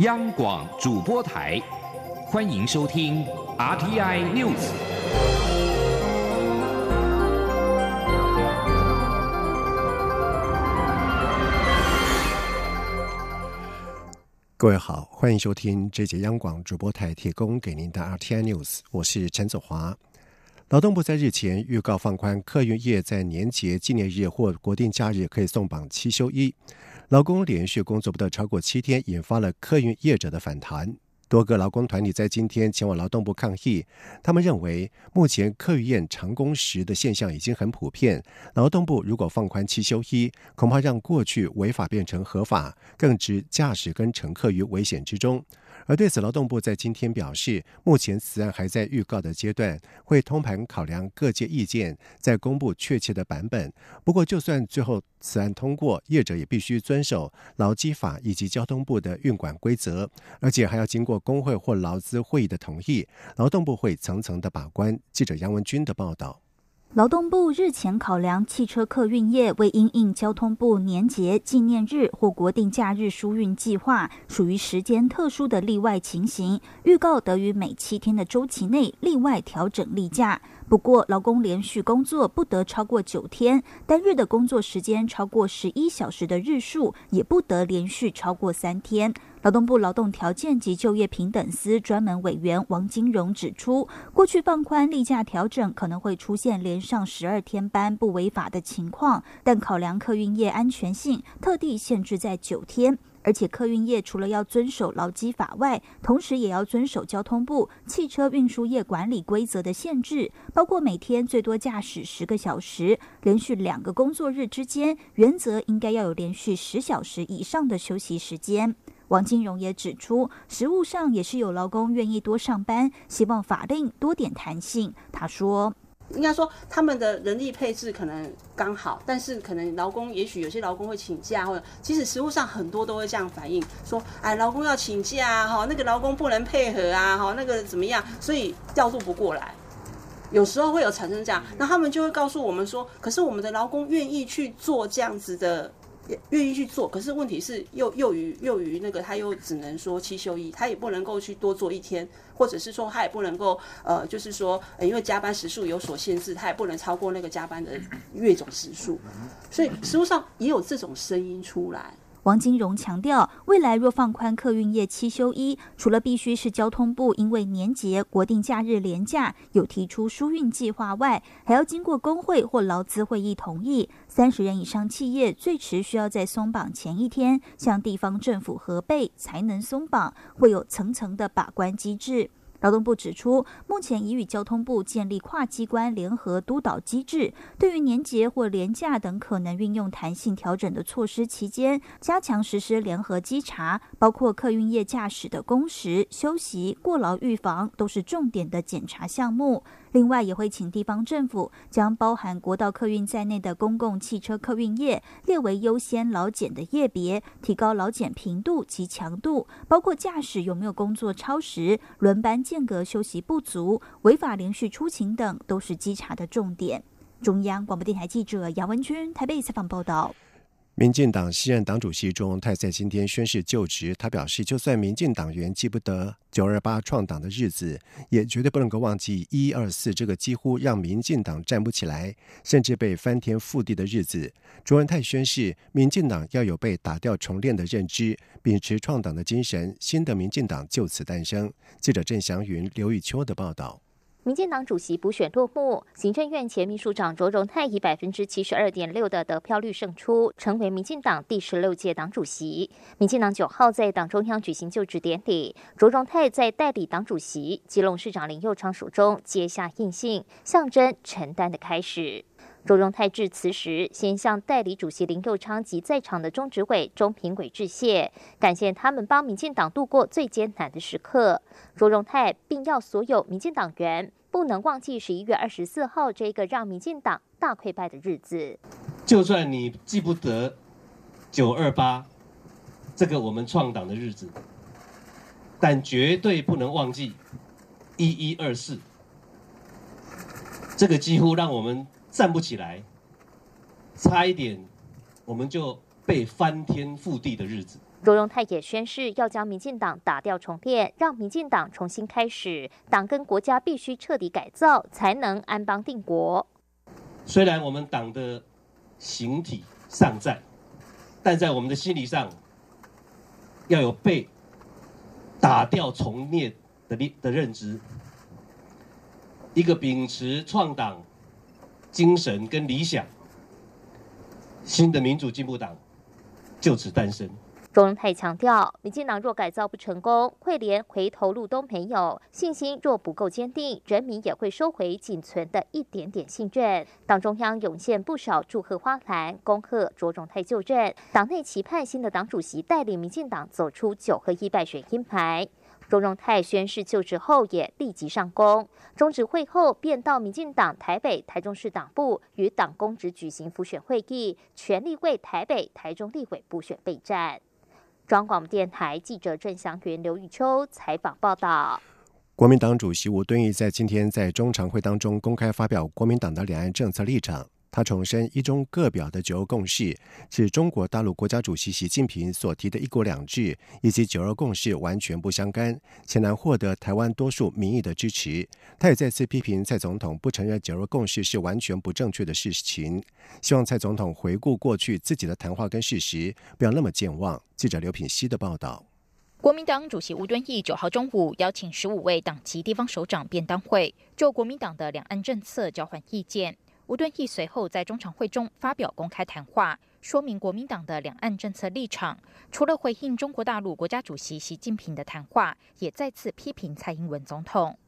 央广主播台，欢迎收听 RTI News。各位好，欢迎收听这节央广主播台提供给您的 RTI News，我是陈子华。劳动部在日前预告放宽客运业在年节、纪念日或国定假日可以送绑七休一，劳工连续工作不得超过七天，引发了客运业者的反弹。多个劳工团体在今天前往劳动部抗议，他们认为目前客运业长工时的现象已经很普遍，劳动部如果放宽七休一，恐怕让过去违法变成合法，更置驾驶跟乘客于危险之中。而对此，劳动部在今天表示，目前此案还在预告的阶段，会通盘考量各界意见，再公布确切的版本。不过，就算最后此案通过，业者也必须遵守劳基法以及交通部的运管规则，而且还要经过工会或劳资会议的同意。劳动部会层层的把关。记者杨文军的报道。劳动部日前考量汽车客运业为因应交通部年节、纪念日或国定假日疏运计划，属于时间特殊的例外情形，预告得于每七天的周期内例外调整例假。不过，劳工连续工作不得超过九天，单日的工作时间超过十一小时的日数，也不得连续超过三天。劳动部劳动条件及就业平等司专门委员王金荣指出，过去放宽例假调整可能会出现连上十二天班不违法的情况，但考量客运业安全性，特地限制在九天。而且客运业除了要遵守劳基法外，同时也要遵守交通部汽车运输业管理规则的限制，包括每天最多驾驶十个小时，连续两个工作日之间，原则应该要有连续十小时以上的休息时间。王金荣也指出，实务上也是有劳工愿意多上班，希望法令多点弹性。他说。应该说，他们的人力配置可能刚好，但是可能劳工也许有些劳工会请假，或者其实实务上很多都会这样反映，说，哎，劳工要请假哈，那个劳工不能配合啊，哈，那个怎么样，所以调度不过来，有时候会有产生这样，那他们就会告诉我们说，可是我们的劳工愿意去做这样子的。愿意去做，可是问题是又又于又于那个他又只能说七休一，他也不能够去多做一天，或者是说他也不能够呃，就是说因为加班时数有所限制，他也不能超过那个加班的月总时数，所以实务上也有这种声音出来。王金荣强调，未来若放宽客运业七休一，除了必须是交通部因为年节、国定假日连假有提出疏运计划外，还要经过工会或劳资会议同意。三十人以上企业最迟需要在松绑前一天向地方政府核备，才能松绑，会有层层的把关机制。劳动部指出，目前已与交通部建立跨机关联合督导机制，对于年节或年假等可能运用弹性调整的措施期间，加强实施联合稽查，包括客运业驾驶的工时、休息、过劳预防，都是重点的检查项目。另外，也会请地方政府将包含国道客运在内的公共汽车客运业列为优先劳检的业别，提高劳检频度及强度，包括驾驶有没有工作超时、轮班间隔休息不足、违法连续出勤等，都是稽查的重点。中央广播电台记者杨文君台北采访报道。民进党西任党主席钟泰在今天宣誓就职。他表示，就算民进党员记不得九二八创党的日子，也绝对不能够忘记一二四这个几乎让民进党站不起来，甚至被翻天覆地的日子。钟文泰宣誓，民进党要有被打掉重练的认知，秉持创党的精神，新的民进党就此诞生。记者郑祥云、刘玉秋的报道。民进党主席补选落幕，行政院前秘书长卓荣泰以百分之七十二点六的得票率胜出，成为民进党第十六届党主席。民进党九号在党中央举行就职典礼，卓荣泰在代理党主席基隆市长林佑昌手中接下印信，象征承担的开始。卓荣泰致辞时，先向代理主席林佑昌及在场的中执委、中评委致谢，感谢他们帮民进党度过最艰难的时刻。卓荣泰并要所有民进党员不能忘记十一月二十四号这个让民进党大溃败的日子。就算你记不得九二八这个我们创党的日子，但绝对不能忘记一一二四这个几乎让我们。站不起来，差一点我们就被翻天覆地的日子。卓荣泰也宣誓要将民进党打掉重练，让民进党重新开始。党跟国家必须彻底改造，才能安邦定国。虽然我们党的形体尚在，但在我们的心理上，要有被打掉重练的的认知。一个秉持创党精神跟理想，新的民主进步党就此诞生。周荣泰强调，民进党若改造不成功，会连回头路都没有；信心若不够坚定，人民也会收回仅存的一点点信任。党中央涌现不少祝贺花篮，恭贺卓荣泰就任。党内期盼新的党主席带领民进党走出九合一败选阴霾。周荣泰宣誓就职后，也立即上工。中止会后，便到民进党台北、台中市党部与党公职举行复选会议，全力为台北、台中立委补选备战。中广电台记者郑祥云、刘玉秋采访报道。国民党主席吴敦义在今天在中常会当中公开发表国民党的两岸政策立场。他重申一中各表的九二共识是中国大陆国家主席习近平所提的一国两制以及九二共识完全不相干，且难获得台湾多数民意的支持。他也再次批评蔡总统不承认九二共识是完全不正确的事情，希望蔡总统回顾过去自己的谈话跟事实，不要那么健忘。记者刘品希的报道。国民党主席吴敦义九号中午邀请十五位党籍地方首长便当会，就国民党的两岸政策交换意见。吴敦义随后在中常会中发表公开谈话，说明国民党的两岸政策立场。除了回应中国大陆国家主席习近平的谈话，也再次批评蔡英文总统。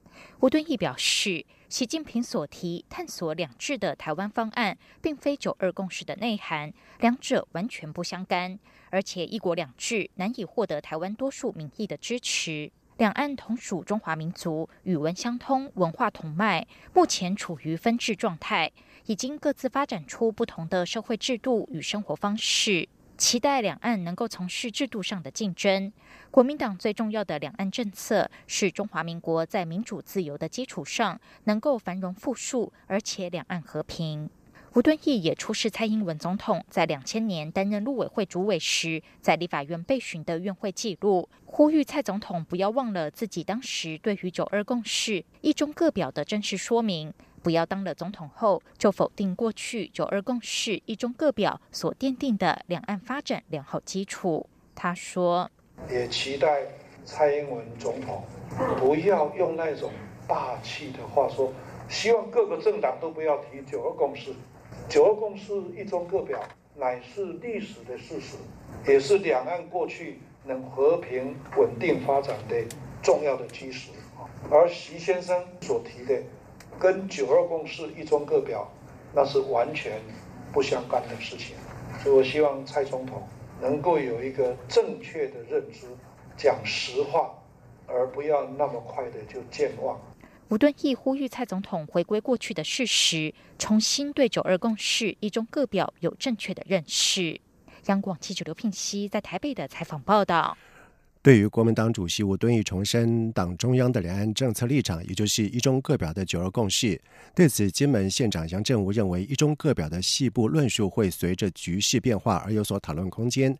吴敦义表示，习近平所提探索两制的台湾方案，并非九二共识的内涵，两者完全不相干，而且一国两制难以获得台湾多数民意的支持。两岸同属中华民族，语文相通，文化同脉，目前处于分治状态。已经各自发展出不同的社会制度与生活方式，期待两岸能够从事制度上的竞争。国民党最重要的两岸政策是中华民国在民主自由的基础上能够繁荣富庶，而且两岸和平。吴敦义也出示蔡英文总统在两千年担任陆委会主委时，在立法院被询的院会记录，呼吁蔡总统不要忘了自己当时对于九二共识、一中各表的正式说明。不要当了总统后就否定过去九二共识、一中各表所奠定的两岸发展良好基础。他说：“也期待蔡英文总统不要用那种霸气的话说，希望各个政党都不要提九二共识。九二共识、一中各表乃是历史的事实，也是两岸过去能和平稳定发展的重要的基石。而习先生所提的。”跟九二共识一中各表，那是完全不相干的事情，所以我希望蔡总统能够有一个正确的认知，讲实话，而不要那么快的就健忘。吴敦义呼吁蔡总统回归过去的事实，重新对九二共识一中各表有正确的认识。央广记者刘聘熙在台北的采访报道。对于国民党主席吴敦义重申党中央的两岸政策立场，也就是一中各表的九二共识，对此，金门县长杨振武认为，一中各表的细部论述会随着局势变化而有所讨论空间。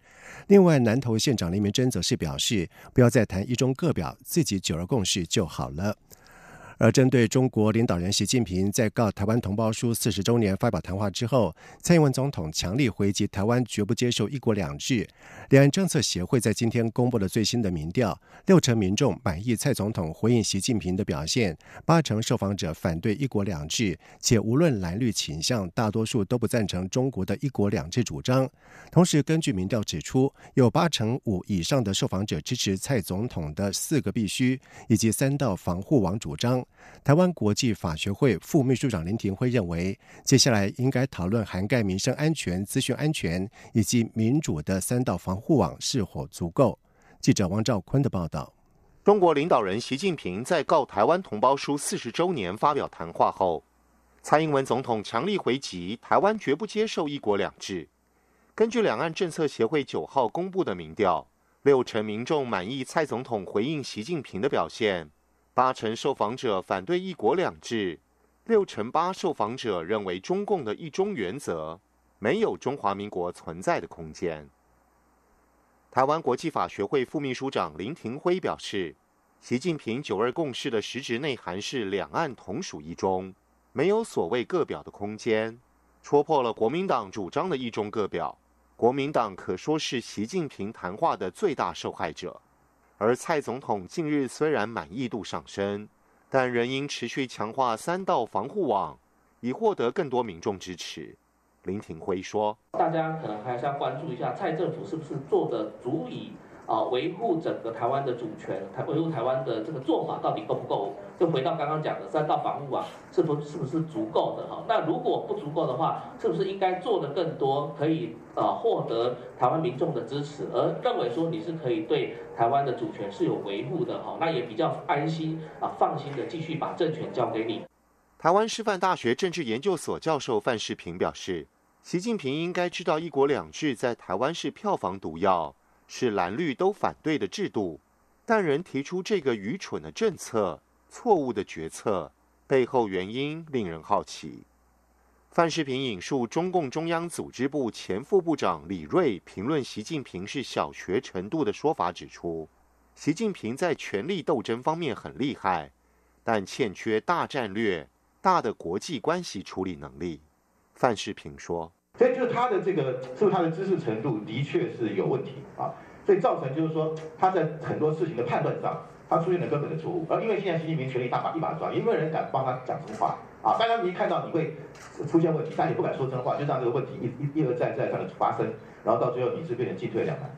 另外，南投县长林明珍则是表示，不要再谈一中各表，自己九二共识就好了。而针对中国领导人习近平在告台湾同胞书四十周年发表谈话之后，蔡英文总统强力回击台湾绝不接受一国两制。两岸政策协会在今天公布了最新的民调，六成民众满意蔡总统回应习近平的表现，八成受访者反对一国两制，且无论蓝绿倾向，大多数都不赞成中国的一国两制主张。同时，根据民调指出，有八成五以上的受访者支持蔡总统的四个必须以及三道防护网主张。台湾国际法学会副秘书长林庭辉认为，接下来应该讨论涵盖民生安全、资讯安全以及民主的三道防护网是否足够。记者王兆坤的报道：中国领导人习近平在告台湾同胞书四十周年发表谈话后，蔡英文总统强力回击台湾绝不接受一国两制。根据两岸政策协会九号公布的民调，六成民众满意蔡总统回应习近平的表现。八成受访者反对“一国两制”，六成八受访者认为中共的一中原则没有中华民国存在的空间。台湾国际法学会副秘书长林廷辉表示，习近平九二共识的实质内涵是两岸同属一中，没有所谓各表的空间，戳破了国民党主张的一中各表。国民党可说是习近平谈话的最大受害者。而蔡总统近日虽然满意度上升，但仍应持续强化三道防护网，以获得更多民众支持。林廷辉说：“大家可能还是要关注一下蔡政府是不是做的足以啊维护整个台湾的主权，台维护台湾的这个做法到底够不够？就回到刚刚讲的三道防护网，是不是不是足够的哈？那如果不足够的话，是不是应该做的更多，可以啊获得台湾民众的支持，而认为说你是可以对台湾的主权是有维护的哈？那也比较安心啊放心的继续把政权交给你。”台湾师范大学政治研究所教授范世平表示，习近平应该知道“一国两制”在台湾是票房毒药，是蓝绿都反对的制度，但仍提出这个愚蠢的政策、错误的决策，背后原因令人好奇。范世平引述中共中央组织部前副部长李瑞评论习近平是小学程度的说法，指出，习近平在权力斗争方面很厉害，但欠缺大战略。大的国际关系处理能力，范世平说：“所以就是他的这个，是不是他的知识程度的确是有问题啊？所以造成就是说他在很多事情的判断上，他出现了根本的错误。而因为现在习近平权力大把一把抓，也没有人敢帮他讲真话啊！当然，你一看到你会出现问题，但你不敢说真话，就让这个问题一一一而再再的发生，然后到最后你是变成进退两难。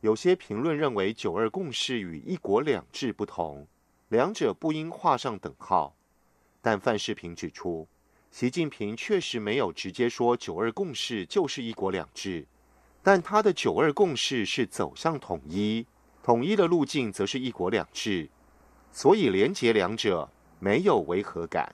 有些评论认为，九二共识与一国两制不同，两者不应画上等号。”但范世平指出，习近平确实没有直接说“九二共识”就是“一国两制”，但他的“九二共识”是走向统一，统一的路径则是一国两制，所以连结两者没有违和感。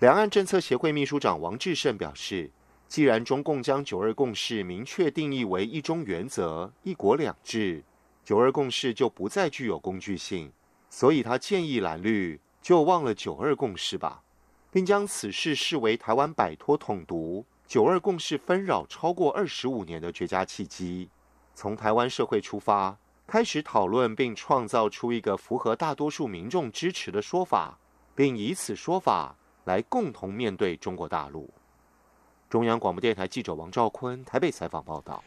两岸政策协会秘书长王志胜表示，既然中共将“九二共识”明确定义为一中原则、一国两制，“九二共识”就不再具有工具性，所以他建议蓝绿。就忘了九二共识吧，并将此事视为台湾摆脱统独、九二共识纷扰超过二十五年的绝佳契机。从台湾社会出发，开始讨论并创造出一个符合大多数民众支持的说法，并以此说法来共同面对中国大陆。中央广播电台记者王兆坤台北采访报道。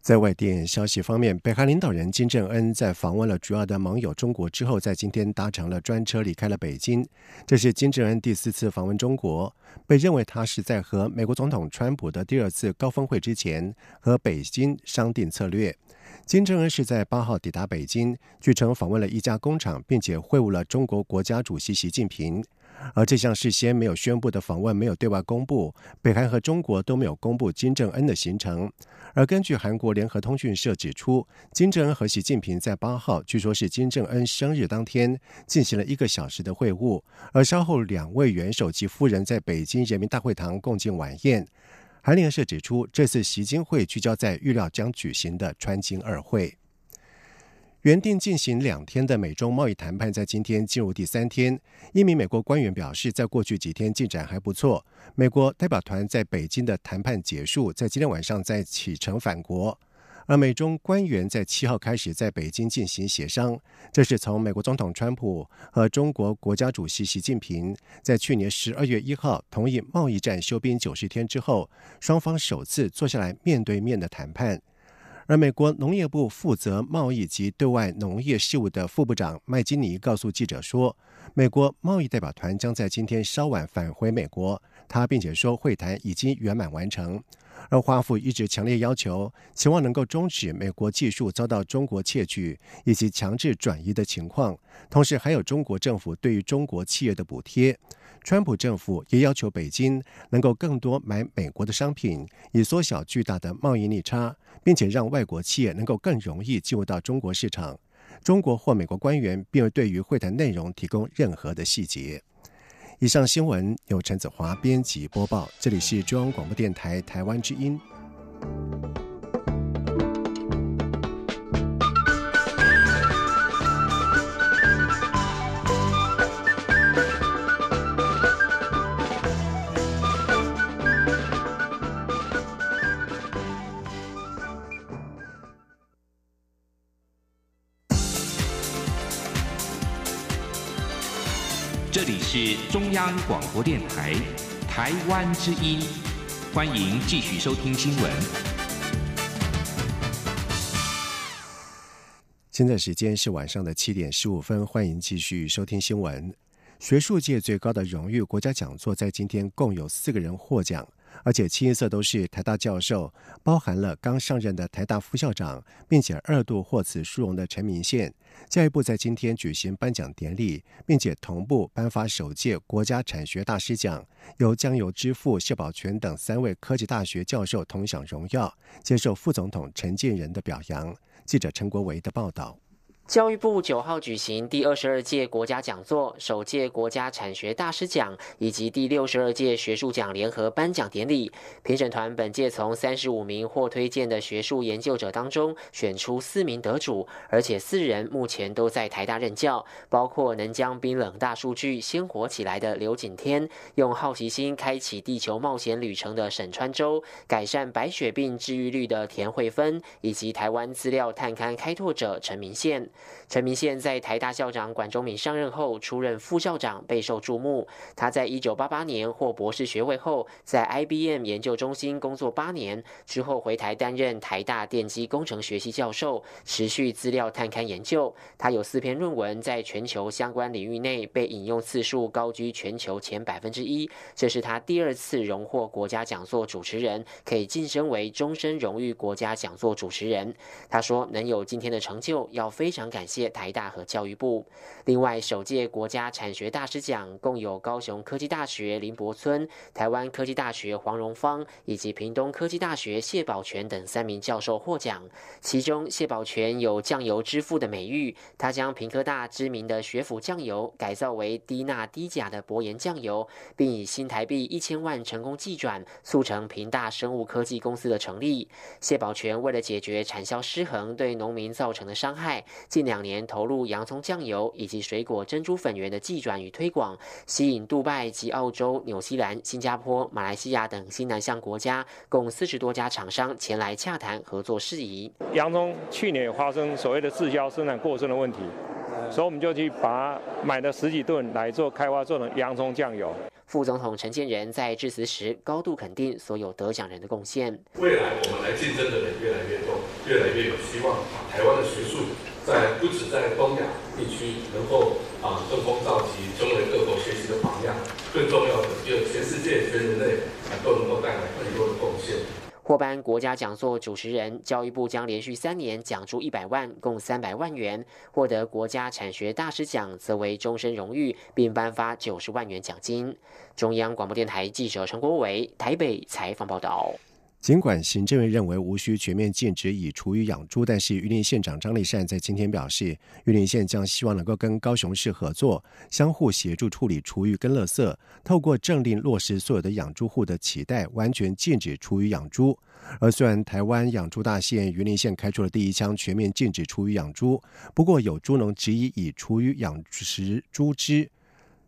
在外电消息方面，北韩领导人金正恩在访问了主要的盟友中国之后，在今天搭乘了专车离开了北京。这是金正恩第四次访问中国，被认为他是在和美国总统川普的第二次高峰会之前和北京商定策略。金正恩是在八号抵达北京，据称访问了一家工厂，并且会晤了中国国家主席习近平。而这项事先没有宣布的访问没有对外公布，北韩和中国都没有公布金正恩的行程。而根据韩国联合通讯社指出，金正恩和习近平在八号，据说是金正恩生日当天进行了一个小时的会晤，而稍后两位元首及夫人在北京人民大会堂共进晚宴。韩联社指出，这次习金会聚焦在预料将举行的川金二会。原定进行两天的美中贸易谈判，在今天进入第三天。一名美国官员表示，在过去几天进展还不错。美国代表团在北京的谈判结束，在今天晚上再启程返国。而美中官员在七号开始在北京进行协商，这是从美国总统川普和中国国家主席习近平在去年十二月一号同意贸易战休兵九十天之后，双方首次坐下来面对面的谈判。而美国农业部负责贸易及对外农业事务的副部长麦金尼告诉记者说，美国贸易代表团将在今天稍晚返回美国。他并且说，会谈已经圆满完成。而华府一直强烈要求，期望能够终止美国技术遭到中国窃取以及强制转移的情况，同时还有中国政府对于中国企业的补贴。川普政府也要求北京能够更多买美国的商品，以缩小巨大的贸易逆差，并且让外国企业能够更容易进入到中国市场。中国或美国官员并未对于会谈内容提供任何的细节。以上新闻由陈子华编辑播报，这里是中央广播电台台湾之音。这里是中央广播电台台湾之音，欢迎继续收听新闻。现在时间是晚上的七点十五分，欢迎继续收听新闻。学术界最高的荣誉国家讲座在今天共有四个人获奖，而且清一色都是台大教授，包含了刚上任的台大副校长，并且二度获此殊荣的陈明宪。教育部在今天举行颁奖典礼，并且同步颁发首届国家产学大师奖，由江油之父谢宝全等三位科技大学教授同享荣耀，接受副总统陈建仁的表扬。记者陈国维的报道。教育部九号举行第二十二届国家讲座、首届国家产学大师奖以及第六十二届学术奖联合颁奖典礼。评审团本届从三十五名获推荐的学术研究者当中选出四名得主，而且四人目前都在台大任教，包括能将冰冷大数据鲜活起来的刘景天，用好奇心开启地球冒险旅程的沈川洲，改善白血病治愈率的田慧芬，以及台湾资料探勘开拓者陈明宪。陈明宪在台大校长管中敏上任后出任副校长，备受注目。他在一九八八年获博士学位后，在 IBM 研究中心工作八年，之后回台担任台大电机工程学系教授，持续资料探勘研究。他有四篇论文在全球相关领域内被引用次数高居全球前百分之一。这是他第二次荣获国家讲座主持人，可以晋升为终身荣誉国家讲座主持人。他说：“能有今天的成就，要非常。”感谢台大和教育部。另外，首届国家产学大师奖共有高雄科技大学林伯村、台湾科技大学黄荣芳以及屏东科技大学谢宝全等三名教授获奖。其中，谢宝全有“酱油之父”的美誉，他将屏科大知名的学府酱油改造为低钠低钾的薄盐酱油，并以新台币一千万成功寄转，促成屏大生物科技公司的成立。谢宝全为了解决产销失衡对农民造成的伤害，近两年投入洋葱酱油以及水果珍珠粉圆的寄转与推广，吸引杜拜及澳洲、纽西兰、新加坡、马来西亚等新南向国家共四十多家厂商前来洽谈合作事宜。洋葱去年有发生所谓的滞销生产过剩的问题，所以我们就去把买了十几吨来做开发，做成洋葱酱油。副总统陈建仁在致辞时高度肯定所有得奖人的贡献。未来我们来竞争的人越来越多，越来越有希望把。台湾的学术。在不止在东亚地区能够啊登峰造极，成为各国学习的榜样，更重要的，就全世界、全人类啊都能够带来更多的贡献。获颁国家讲座主持人，教育部将连续三年奖助一百万，共三百万元；获得国家产学大师奖，则为终身荣誉，并颁发九十万元奖金。中央广播电台记者陈国伟台北采访报道。尽管行政院认为无需全面禁止以厨余养猪，但是榆林县长张立善在今天表示，榆林县将希望能够跟高雄市合作，相互协助处理厨余跟垃圾，透过政令落实所有的养猪户的期待，完全禁止厨余养猪。而虽然台湾养猪大县榆林县开出了第一枪，全面禁止厨余养猪，不过有猪农质疑以厨余养殖猪只，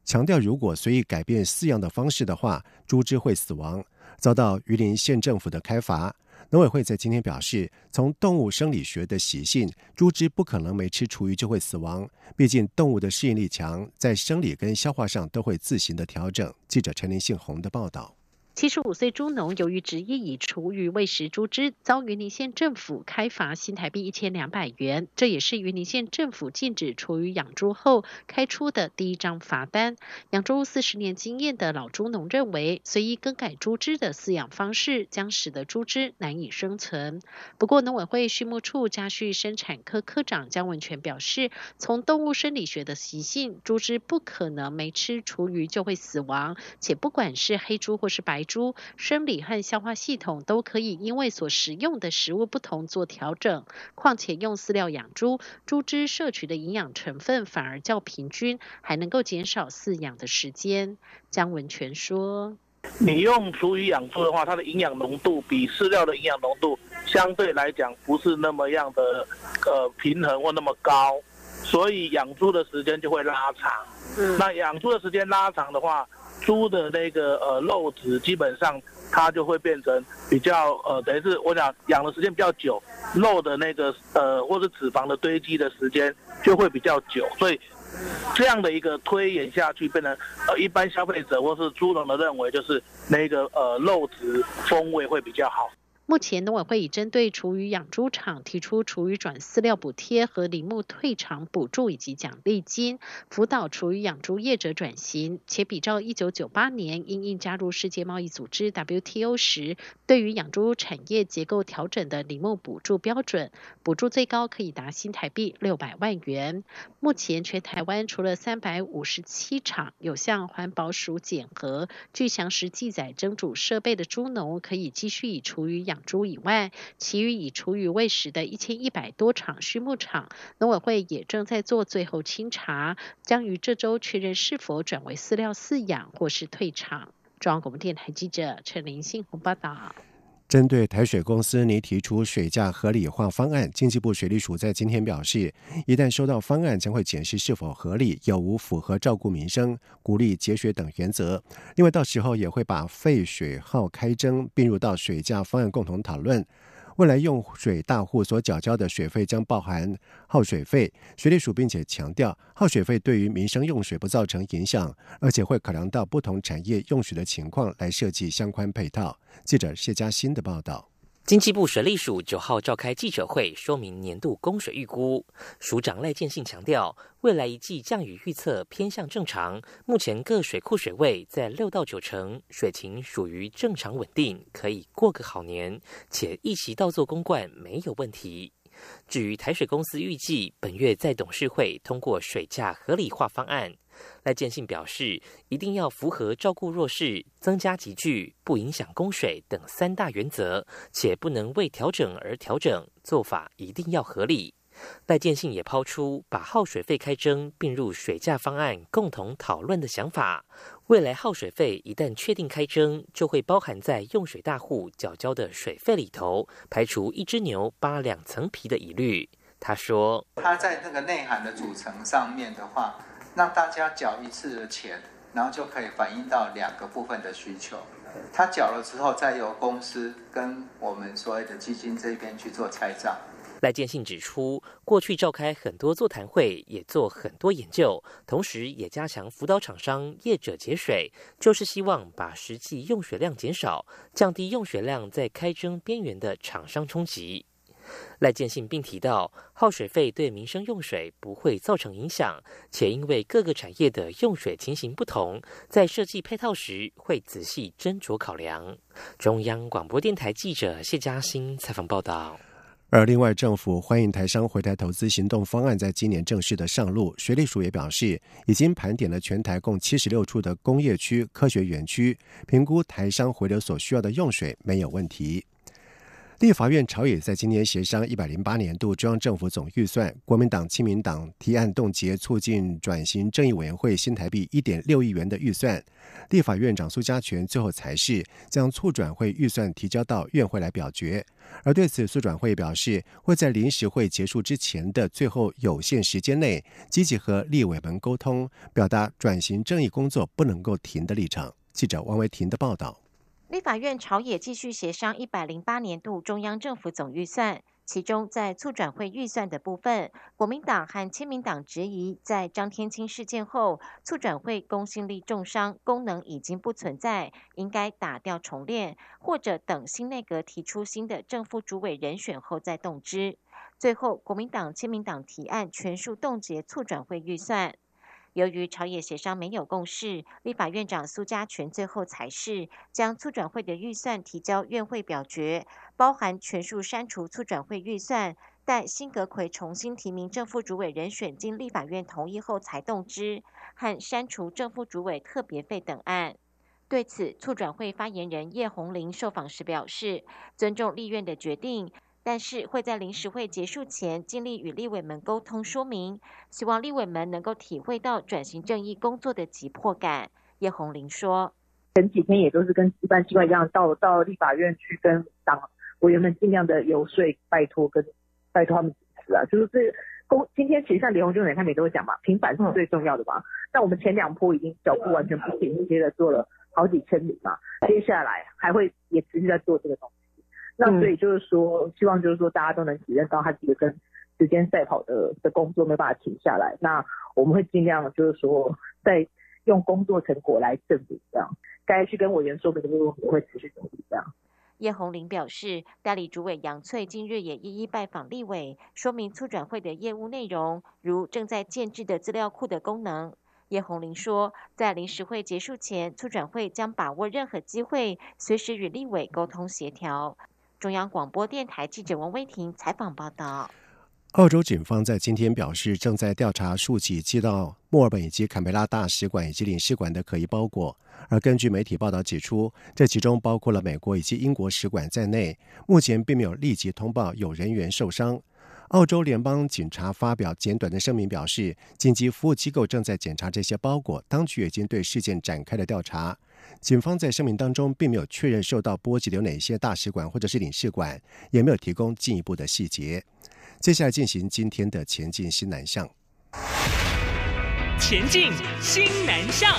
强调如果随意改变饲养的方式的话，猪只会死亡。遭到榆林县政府的开罚，农委会在今天表示，从动物生理学的习性，猪只不可能没吃厨余就会死亡，毕竟动物的适应力强，在生理跟消化上都会自行的调整。记者陈林信宏的报道。七十五岁猪农由于执意以厨余喂食猪只，遭云林县政府开罚新台币一千两百元。这也是云林县政府禁止厨余养猪后开出的第一张罚单。养猪四十年经验的老猪农认为，随意更改猪只的饲养方式，将使得猪只难以生存。不过，农委会畜牧处家畜生产科科长江文全表示，从动物生理学的习性，猪只不可能没吃厨余就会死亡，且不管是黑猪或是白。猪生理和消化系统都可以因为所食用的食物不同做调整。况且用饲料养猪，猪只摄取的营养成分反而较平均，还能够减少饲养的时间。江文全说：“你用厨余养猪的话，它的营养浓度比饲料的营养浓度相对来讲不是那么样的呃平衡或那么高，所以养猪的时间就会拉长。嗯那养猪的时间拉长的话。”猪的那个呃肉质基本上它就会变成比较呃等于是我想养的时间比较久，肉的那个呃或者脂肪的堆积的时间就会比较久，所以这样的一个推演下去，变成呃一般消费者或是猪农的认为，就是那个呃肉质风味会比较好。目前农委会已针对厨余养猪场提出厨余转饲料补贴和林木退场补助以及奖励金，辅导厨余养猪业者转型。且比照一九九八年因应加入世界贸易组织 WTO 时，对于养猪产业结构调整的林木补助标准，补助最高可以达新台币六百万元。目前全台湾除了三百五十七场有向环保署检核、具详实记载蒸煮设备的猪农，可以继续以厨余养。猪以外，其余已处于喂食的一千一百多场畜牧场，农委会也正在做最后清查，将于这周确认是否转为饲料饲养或是退场。中央广播电台记者陈林信鸿报道。针对台水公司拟提出水价合理化方案，经济部水利署在今天表示，一旦收到方案，将会检视是否合理，有无符合照顾民生、鼓励节水等原则。另外，到时候也会把废水号开征并入到水价方案共同讨论。未来用水大户所缴交的水费将包含耗水费，水利署并且强调，耗水费对于民生用水不造成影响，而且会考量到不同产业用水的情况来设计相关配套。记者谢佳欣的报道。经济部水利署九号召开记者会，说明年度供水预估。署长赖建信强调，未来一季降雨预测偏向正常，目前各水库水位在六到九成，水情属于正常稳定，可以过个好年，且一席倒做公灌没有问题。至于台水公司预计本月在董事会通过水价合理化方案。赖建信表示，一定要符合照顾弱势、增加集聚、不影响供水等三大原则，且不能为调整而调整，做法一定要合理。赖建信也抛出把耗水费开征并入水价方案共同讨论的想法。未来耗水费一旦确定开征，就会包含在用水大户缴交的水费里头，排除一只牛扒两层皮的疑虑。他说：“它在那个内涵的组成上面的话。”让大家缴一次的钱，然后就可以反映到两个部分的需求。他缴了之后，再由公司跟我们所谓的基金这边去做拆账。赖建信指出，过去召开很多座谈会，也做很多研究，同时也加强辅导厂商业者节水，就是希望把实际用水量减少，降低用水量在开征边缘的厂商冲击。赖建信并提到，耗水费对民生用水不会造成影响，且因为各个产业的用水情形不同，在设计配套时会仔细斟酌考量。中央广播电台记者谢嘉欣采访报道。而另外，政府欢迎台商回台投资行动方案在今年正式的上路。水利署也表示，已经盘点了全台共七十六处的工业区、科学园区，评估台商回流所需要的用水没有问题。立法院朝野在今年协商一百零八年度中央政府总预算，国民党、亲民党提案冻结促进转型正义委员会新台币一点六亿元的预算。立法院长苏家全最后裁示，将促转会预算提交到院会来表决。而对此，促转会表示，会在临时会结束之前的最后有限时间内，积极和立委们沟通，表达转型正义工作不能够停的立场。记者王维婷的报道。立法院朝野继续协商一百零八年度中央政府总预算，其中在促转会预算的部分，国民党和亲民党质疑，在张天青事件后，促转会公信力重伤，功能已经不存在，应该打掉重练，或者等新内阁提出新的正副主委人选后再动之。最后，国民党、亲民党提案全数冻结促转会预算。由于朝野协商没有共识，立法院长苏家全最后才是，将促转会的预算提交院会表决，包含全数删除促转会预算，但辛格奎重新提名正副主委人选经立法院同意后才动之，和删除正副主委特别费等案。对此，促转会发言人叶红玲受访时表示，尊重立院的决定。但是会在临时会结束前尽力与立委们沟通说明，希望立委们能够体会到转型正义工作的急迫感。叶红玲说：“前几天也都是跟一般机关一样，到到立法院去跟党委员们尽量的游说，拜托跟拜托他们支持啊。就是这公今天其实像李红军他们也都会讲嘛，平反是最重要的嘛。那我们前两波已经脚步完全不停歇的做了好几千里嘛，接下来还会也持续在做这个东西。”那所以就是说，希望就是说大家都能体验到它是一个跟时间赛跑的的工作没办法停下来。那我们会尽量就是说，在用工作成果来证明这样，该去跟委员说明的部分，我们会持续努力这样。叶红林表示，代理主委杨翠近日也一一拜访立委，说明促转会的业务内容，如正在建制的资料库的功能。叶红林说，在临时会结束前，促转会将把握任何机会，随时与立委沟通协调。中央广播电台记者王威婷采访报道。澳洲警方在今天表示，正在调查数起寄到墨尔本以及坎培拉大使馆以及领事馆的可疑包裹。而根据媒体报道指出，这其中包括了美国以及英国使馆在内，目前并没有立即通报有人员受伤。澳洲联邦警察发表简短的声明表示，紧急服务机构正在检查这些包裹，当局已经对事件展开了调查。警方在声明当中并没有确认受到波及的有哪些大使馆或者是领事馆，也没有提供进一步的细节。接下来进行今天的前进新南向。前进新南向。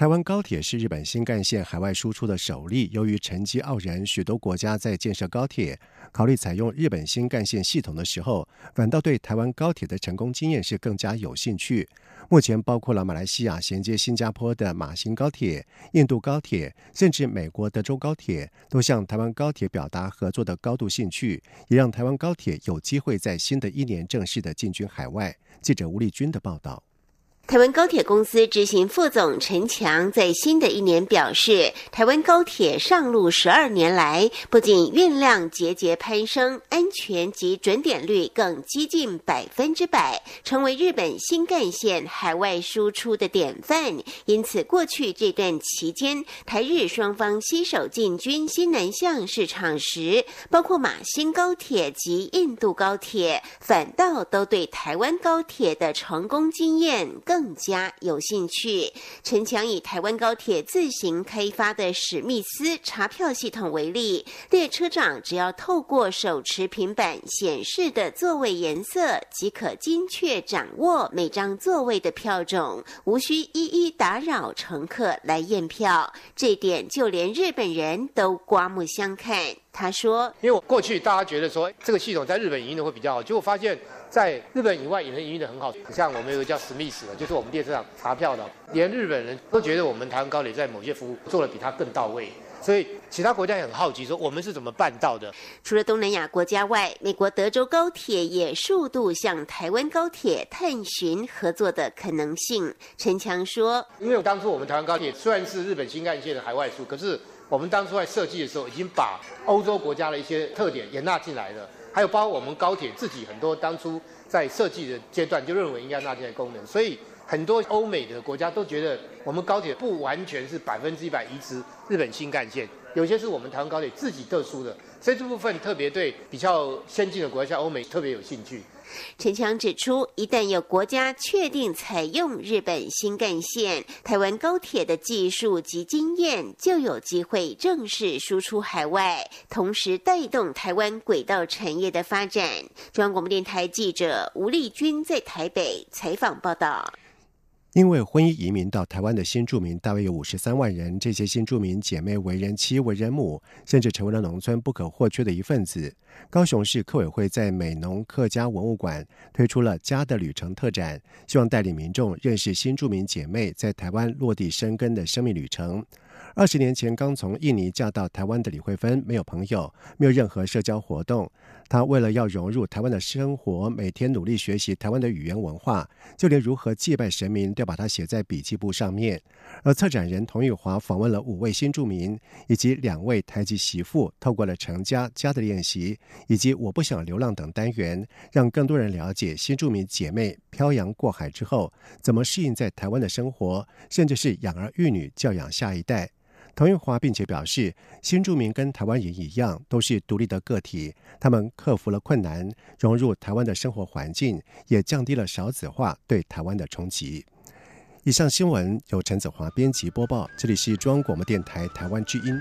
台湾高铁是日本新干线海外输出的首例。由于成绩傲人，许多国家在建设高铁、考虑采用日本新干线系统的时候，反倒对台湾高铁的成功经验是更加有兴趣。目前，包括了马来西亚衔接新加坡的马新高铁、印度高铁，甚至美国德州高铁，都向台湾高铁表达合作的高度兴趣，也让台湾高铁有机会在新的一年正式的进军海外。记者吴丽君的报道。台湾高铁公司执行副总陈强在新的一年表示，台湾高铁上路十二年来，不仅运量节节攀升，安全及准点率更接近百分之百，成为日本新干线海外输出的典范。因此，过去这段期间，台日双方携手进军新南向市场时，包括马新高铁及印度高铁，反倒都对台湾高铁的成功经验更。更加有兴趣。陈强以台湾高铁自行开发的史密斯查票系统为例，列车长只要透过手持平板显示的座位颜色，即可精确掌握每张座位的票种，无需一一打扰乘客来验票。这点就连日本人都刮目相看。他说：“因为我过去大家觉得说这个系统在日本营运的会比较好，结果发现。”在日本以外也能营运的很好，像我们有个叫史密斯的，就是我们列车上查票的，连日本人都觉得我们台湾高铁在某些服务做的比他更到位，所以其他国家也很好奇，说我们是怎么办到的。除了东南亚国家外，美国德州高铁也数度向台湾高铁探寻合作的可能性。陈强说：“因为当初我们台湾高铁虽然是日本新干线的海外输，可是我们当初在设计的时候，已经把欧洲国家的一些特点也纳进来了。”还有包括我们高铁自己很多当初在设计的阶段就认为应该纳进来功能，所以很多欧美的国家都觉得我们高铁不完全是百分之一百移植日本新干线，有些是我们台湾高铁自己特殊的，所以这部分特别对比较先进的国家像欧美特别有兴趣。陈强指出，一旦有国家确定采用日本新干线，台湾高铁的技术及经验就有机会正式输出海外，同时带动台湾轨道产业的发展。中央广播电台记者吴丽君在台北采访报道。因为婚姻移民到台湾的新住民大约有五十三万人，这些新住民姐妹为人妻、为人母，甚至成为了农村不可或缺的一份子。高雄市客委会在美农客家文物馆推出了“家的旅程”特展，希望带领民众认识新住民姐妹在台湾落地生根的生命旅程。二十年前刚从印尼嫁到台湾的李慧芬，没有朋友，没有任何社交活动。他为了要融入台湾的生活，每天努力学习台湾的语言文化，就连如何祭拜神明都把它写在笔记簿上面。而策展人童玉华访问了五位新住民以及两位台籍媳妇，透过了成家、家的练习以及我不想流浪等单元，让更多人了解新住民姐妹漂洋过海之后怎么适应在台湾的生活，甚至是养儿育女、教养下一代。陈玉华并且表示，新住民跟台湾人一样，都是独立的个体，他们克服了困难，融入台湾的生活环境，也降低了少子化对台湾的冲击。以上新闻由陈子华编辑播报，这里是中央广播电台台湾之音。